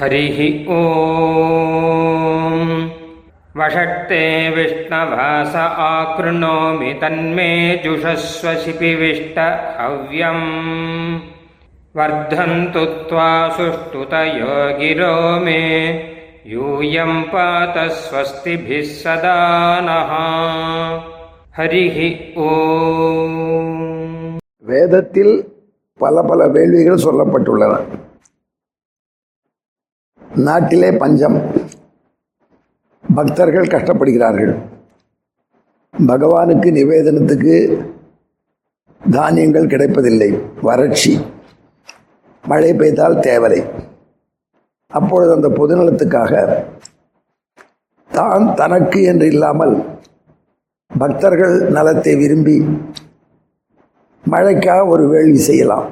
हरिः ॐ वषट्ते विष्णवास आकृणोमि तन्मे जुषस्व शिपिविष्ट हव्यम् वर्धन्तु त्वा सुष्ठुतयो गिरो मे यूयं पात स्वस्तिभिः सदा नः हरिः ॐ வேதத்தில் பல பல வேள்விகள் சொல்லப்பட்டுள்ளன நாட்டிலே பஞ்சம். பக்தர்கள் கஷ்டப்படுகிறார்கள். பகவானுக்கு நிவேதனத்துக்கு தானியங்கள் கிடைப்பதில்லை. வறட்சி. மழை பெய்தால் தேவலை. அப்பொழுது அந்த பொதுநலத்துக்காக தான் தனக்கு என்று இல்லாமல் பக்தர்கள் நலத்தை விரும்பி மழைக்காக ஒரு வேள்வி செய்யலாம்.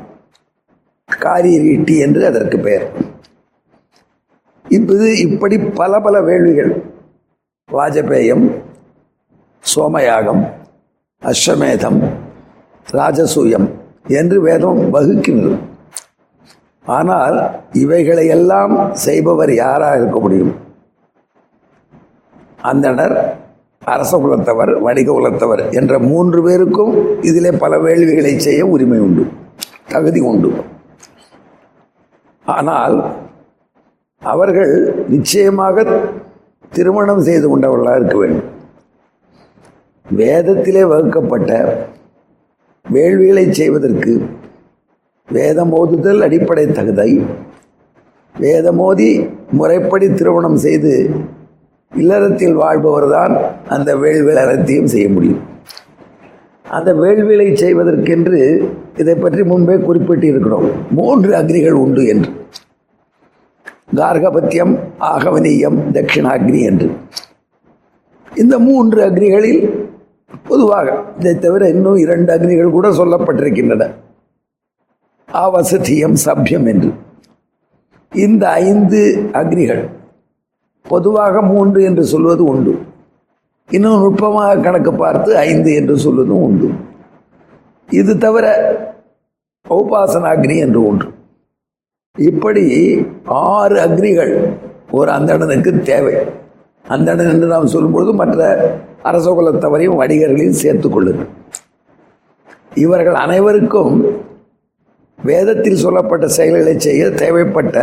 காரிய ஈட்டி என்று அதற்கு பெயர். இப்போது இப்படி பல பல வேள்விகள். வாஜபேயம் சோமயாகம் அஸ்வமேதம் ராஜசூயம் என்று வேதம் வகுக்கின்றது. ஆனால் இவைகளை எல்லாம் செய்பவர் யாராக இருக்க முடியும்? அந்தனர் அரச குலத்தவர் வணிக குலத்தவர் என்ற மூன்று பேருக்கும் இதிலே பல வேள்விகளை செய்ய உரிமை உண்டு தகுதி உண்டு. ஆனால் அவர்கள் நிச்சயமாக திருமணம் செய்து கொண்டவர்களாக இருக்க வேண்டும். வேதத்திலே வகுக்கப்பட்ட வேள்விகளை செய்வதற்கு வேதமோதுதல் அடிப்படை தகுதை. வேதமோதி முறைப்படி திருமணம் செய்து இல்லறத்தில் வாழ்பவர்தான் அந்த வேள்விகள் அனைத்தையும் செய்ய முடியும். அந்த வேள்விகளை செய்வதற்கென்று இதை பற்றி முன்பே குறிப்பிட்டிருக்கிறோம். மூன்று அக்னிகள் உண்டு என்று. கார்கபத்தியம் ஆகவனீயம் தட்சிணாக்னி என்று. இந்த மூன்று அக்னிகளில் பொதுவாக இதை தவிர இன்னும் இரண்டு அக்னிகள் கூட சொல்லப்பட்டிருக்கின்றன. ஆவசதியம் சபியம் என்று. இந்த ஐந்து அக்னிகள் பொதுவாக மூன்று என்று சொல்வது உண்டு. இன்னும் நுட்பமாக கணக்கு பார்த்து ஐந்து என்று சொல்வதும் உண்டு. இது தவிர உபாசனாக்னி என்று ஒன்று. இப்படி ஆறு அக்னிகள் ஒரு அந்தணனுக்கு தேவை. அந்தணன் என்று நாம் சொல்லும்பொழுது மற்ற அரச குலத்தவரையும் வணிகர்களையும் சேர்த்துக்கொள்ளுங்கள் இவர்கள் அனைவருக்கும் வேதத்தில் சொல்லப்பட்ட செயல்களை செய்ய தேவைப்பட்ட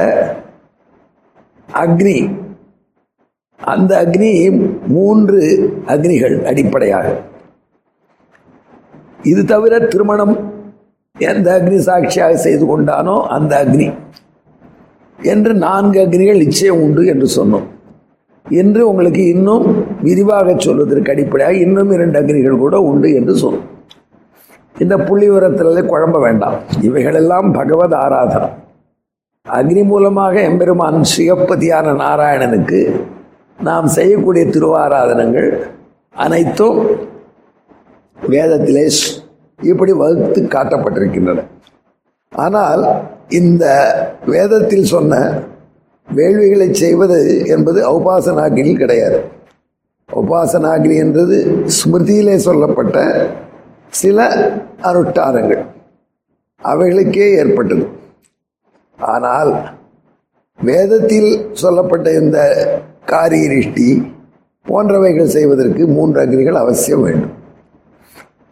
அக்னி. அந்த அக்னி மூன்று அக்னிகள் அடிப்படையாக. இது தவிர திருமணம் எந்த அக்னி சாட்சியாக செய்து கொண்டானோ அந்த அக்னி. என்று நான்கு அக்னிகள் நிச்சயம் உண்டு என்று சொன்னோம். என்று உங்களுக்கு இன்னும் விரிவாக சொல்வதற்கு அடிப்படையாக இன்னும் இரண்டு அக்னிகள் கூட உண்டு என்று சொன்னோம். இந்த புள்ளி விவரத்திலே குழம்ப வேண்டாம். இவைகளெல்லாம் பகவத் ஆராதனம் அக்னி மூலமாக எம்பெருமான் சிவப்பதியான நாராயணனுக்கு நாம் செய்யக்கூடிய திருவாராதனங்கள் அனைத்தும் வேதத்திலே இப்படி வகுத்து காட்டப்பட்டிருக்கின்றன. ஆனால் இந்த வேதத்தில் சொன்ன வேள்விகளை செய்வது என்பது உபாசனாகினி கிடையாது. உபாசனாகினி என்றது ஸ்மிருதியிலே சொல்லப்பட்ட சில அருட்டாரங்கள். அவைகளுக்கே ஏற்பட்டது. ஆனால் வேதத்தில் சொல்லப்பட்ட இந்த காரியரிஷ்டி போன்றவைகள் செய்வதற்கு மூன்று அக்னிகள் அவசியம் வேண்டும்.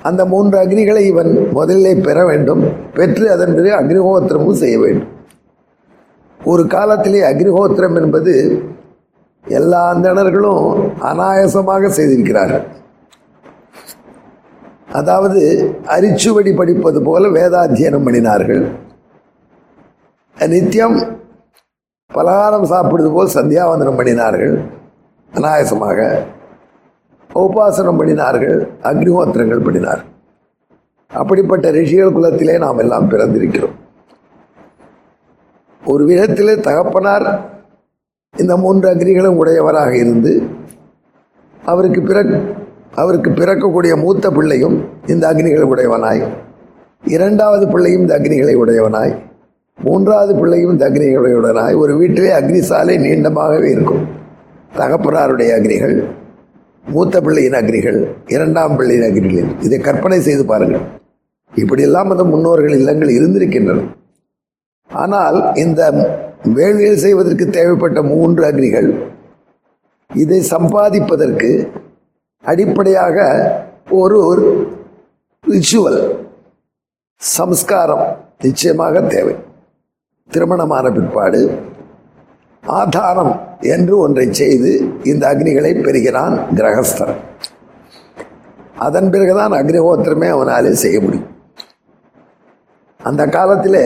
அந்த மூன்று அக்னிகளை இவன் முதலிலே பெற வேண்டும் பெற்று அதன் பிறகு அக்னிஹோத்திரமும் செய்ய வேண்டும். ஒரு காலத்திலே அக்னிஹோத்திரம் என்பது எல்லா அந்தணர்களும் அனாயசமாக செய்திருக்கிறார்கள். அதாவது அரிச்சுவடி படிப்பது போல வேதாத்தியனம் பண்ணினார்கள். நித்தியம் பலகாரம் சாப்பிடுவது போல் சந்தியாவந்தனம் பண்ணினார்கள். அனாயசமாக. உபாசனம் பண்ணினார்கள் அக்னிஹோத்திரங்கள் பண்ணினார்கள் அப்படிப்பட்ட ரிஷிகள் குலத்திலே நாம் எல்லாம் பிறந்திருக்கிறோம். ஒரு விதத்திலே தகப்பனார் இந்த மூன்று அக்னிகளும் உடையவராக இருந்து அவருக்கு பிற அவருக்கு பிறக்கக்கூடிய மூத்த பிள்ளையும் இந்த அக்னிகளை உடையவனாய் இரண்டாவது பிள்ளையும் இந்த அக்னிகளை உடையவனாய் மூன்றாவது பிள்ளையும் இந்த அக்னிகளுடையவனாய் ஒரு வீட்டிலே அக்னி சாலை நீண்டமாகவே இருக்கும். தகப்பனாருடைய அக்னிகள் மூத்த பிள்ளையின் அக்னிகள் இரண்டாம் பிள்ளையின் அக்னிகள் இதை கற்பனை செய்து பாருங்கள். இப்படியெல்லாம் அந்த முன்னோர்கள் இல்லங்கள் இருந்திருக்கின்றன. ஆனால் இந்த வேள்விகள் செய்வதற்கு தேவைப்பட்ட மூன்று அக்னிகள் இதை சம்பாதிப்பதற்கு அடிப்படையாக ஒரு ரிச்சுவல் சம்ஸ்காரம் நிச்சயமாக தேவை. திருமணமான பிற்பாடு ஆதாரம் என்று ஒன்றை செய்து இந்த அக்னிகளை பெறுகிறான் கிரகஸ்தன். அதன் பிறகுதான் அக்னிஹோத்திரமே அவனாலே செய்ய முடியும். அந்த காலத்தில்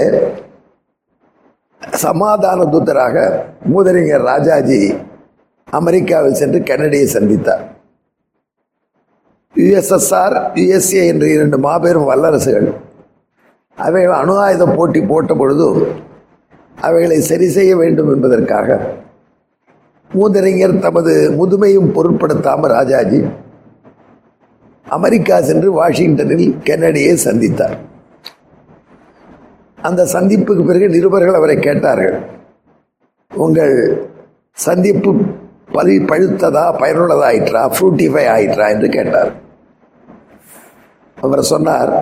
சமாதான தூதராக மூதறிஞர் ராஜாஜி அமெரிக்காவில் சென்று கெனடியை சந்தித்தார். யுஎஸ்எஸ்ஆர் யுஎஸ்ஏ என்ற இரண்டு மாபெரும் வல்லரசுகள் அவை அணு ஆயுத போட்டி போட்ட பொழுது அவைகளை சரி செய்ய வேண்டும் என்பதற்காக மூதறிஞர் தமது முதுமையும் பொருட்படுத்தாமல் ராஜாஜி அமெரிக்கா சென்று வாஷிங்டனில் கென்னடியை சந்தித்தார். அந்த சந்திப்புக்கு பிறகு நிருபர்கள் அவரை கேட்டார்கள் உங்கள் சந்திப்பு பலி பழுத்ததா பயனுள்ளதாயிற்றா ஃப்ரூட்டிஃபை ஆயிற்றா? என்று கேட்டார். அவர் சொன்னார்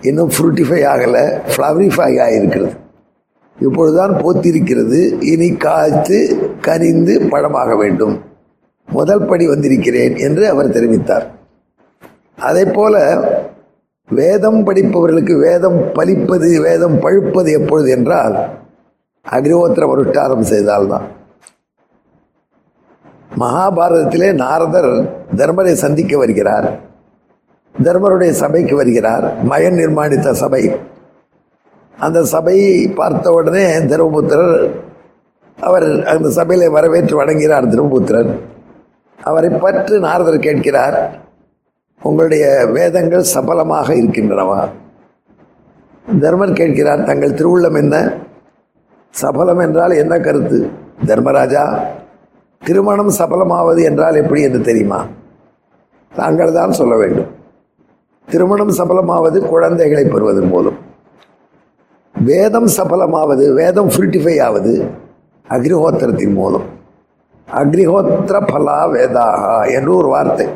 இன்னும் ஃப்ரூட்டிஃபை ஆகலை ஃப்ளவரிஃபை ஆகியிருக்கிறது இப்பொழுதுதான் போத்திருக்கிறது. இனி காய்த்து கனிந்து பழமாக வேண்டும். முதல் படி வந்திருக்கிறேன் என்று அவர் தெரிவித்தார். அதே போல வேதம் படிப்பவர்களுக்கு வேதம் பலிப்பது வேதம் பழுப்பது எப்பொழுது என்றால் அக்னிஹோத்திர வருட்டாரம் செய்தால்தான். மகாபாரதத்திலே நாரதர் தர்மரை சந்திக்க வருகிறார். தர்மருடைய சபைக்கு வருகிறார். மயன் நிர்மாணித்த சபை. அந்த சபையை பார்த்த உடனே தர்மபுத்திரர் அவர் அந்த சபையில வரவேற்று வணங்குகிறார் தர்மபுத்திரர். அவரை பற்றி நாரதர் கேட்கிறார் உங்களுடைய வேதங்கள் சபலமாக இருக்கின்றனவா? தர்மர் கேட்கிறார் தங்கள் திருவுள்ளம் என்ன? சபலம் என்றால் என்ன கருத்து? தர்மராஜா திருமணம் சபலமாவது என்றால் எப்படி என்று தெரியுமா? தாங்கள் தான் சொல்ல வேண்டும். திருமணம் சபலமாவது குழந்தைகளை பெறுவதன் மூலம். வேதம் சபலமாவது வேதம் ஃபில்டிஃபை ஆவது அக்னிஹோத்திரத்தின் மூலம். அக்னிஹோத்திர பலா வேதாகா என்று ஒரு வார்த்தை.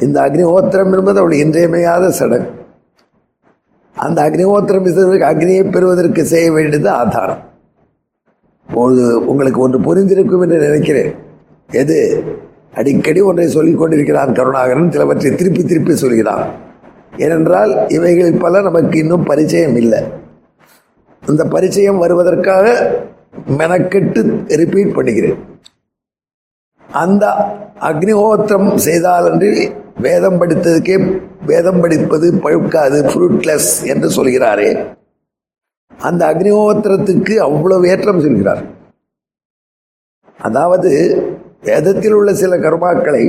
இந்த அக்னிஹோத்திரம் என்பது அவள் இன்றியமையாத சடங்கு. அந்த அக்னிஹோத்திரம் அக்னியை பெறுவதற்கு செய்ய வேண்டியது ஆதாரம். பொழுது உங்களுக்கு ஒன்று புரிந்திருக்கும் என்று நினைக்கிறேன். எது? அடிக்கடி ஒன்றை சொல்லிக் கொண்டிருக்கிறான் கருணாகரன் சிலவற்றை திருப்பி திருப்பி சொல்கிறான். ஏனென்றால் இவைகளில் பல நமக்கு இன்னும் பரிச்சயம் இல்லை. அந்த பரிச்சயம் வருவதற்காக மெனக்கெட்டு ரிப்பீட் பண்ணுகிறேன். அந்த அக்னிஹோத்திரம் செய்தாலன்றி வேதம் படித்ததுக்கே வேதம் படிப்பது பழுக்காது ஃப்ரூட்லெஸ் என்று சொல்கிறாரே. அந்த அக்னிஹோத்திரத்துக்கு அவ்வளவு ஏற்றம் சொல்கிறார். அதாவது வேதத்தில் உள்ள சில கர்மாக்களை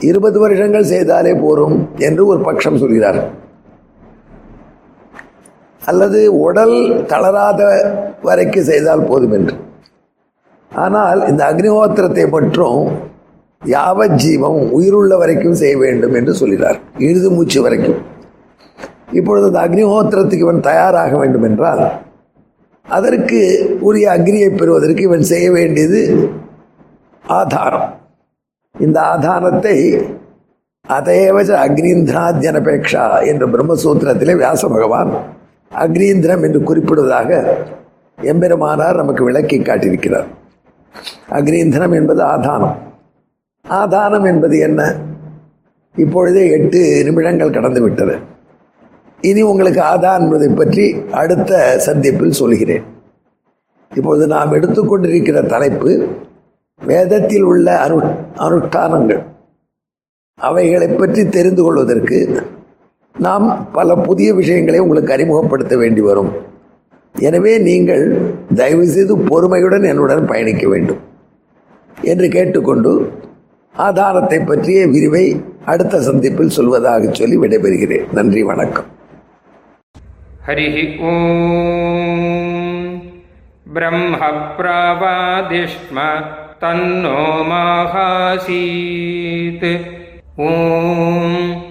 இருபது வருஷங்கள் செய்தாலே போரும் என்று ஒரு பட்சம் சொல்கிறார். அல்லது உடல் தளராத வரைக்கு செய்தால் போதும் என்று. ஆனால் இந்த அக்னிஹோத்திரத்தை மட்டும் யாவத் ஜீவம் உயிருள்ள வரைக்கும் செய்ய வேண்டும் என்று சொல்கிறார். இறுதி மூச்சு வரைக்கும். இப்பொழுது அந்த அக்னிஹோத்திரத்துக்கு இவன் தயாராக வேண்டும் என்றால் அதற்கு உரிய அக்னியை பெறுவதற்கு இவன் செய்ய வேண்டியது ஆதாரம். இந்த ஆதாரத்தை அதேவச அக்னிந்திராத்யனபேக்ஷா என்ற பிரம்மசூத்திரத்திலே வியாச பகவான் அக்னீந்திரம் என்று குறிப்பிடுவதாக எம்பெருமானார் நமக்கு விளக்கி காட்டியிருக்கிறார். அக்னீந்திரம் என்பது ஆதானம். ஆதானம் என்பது என்ன? இப்பொழுதே எட்டு நிமிடங்கள் கடந்து விட்டது இனி உங்களுக்கு ஆதான் என்பதை பற்றி அடுத்த சந்திப்பில் சொல்கிறேன். இப்பொழுது நாம் எடுத்துக்கொண்டிருக்கிற தலைப்பு வேதத்தில் உள்ள அனு அனுஷ்டானங்கள் அவைகளை பற்றி தெரிந்து கொள்வதற்கு நாம் பல புதிய விஷயங்களை உங்களுக்கு அறிமுகப்படுத்த வேண்டி வரும். எனவே நீங்கள் தயவுசெய்து பொறுமையுடன் என்னுடன் பயணிக்க வேண்டும். என்று கேட்டுக்கொண்டு ஆதாரத்தை பற்றிய விரிவை அடுத்த சந்திப்பில் சொல்வதாக சொல்லி விடைபெறுகிறேன். நன்றி வணக்கம். ஹரி ஓம். பிரம்ம பிரவாதிஷ்ம தன்னோ மாகாசீத். ஓம்.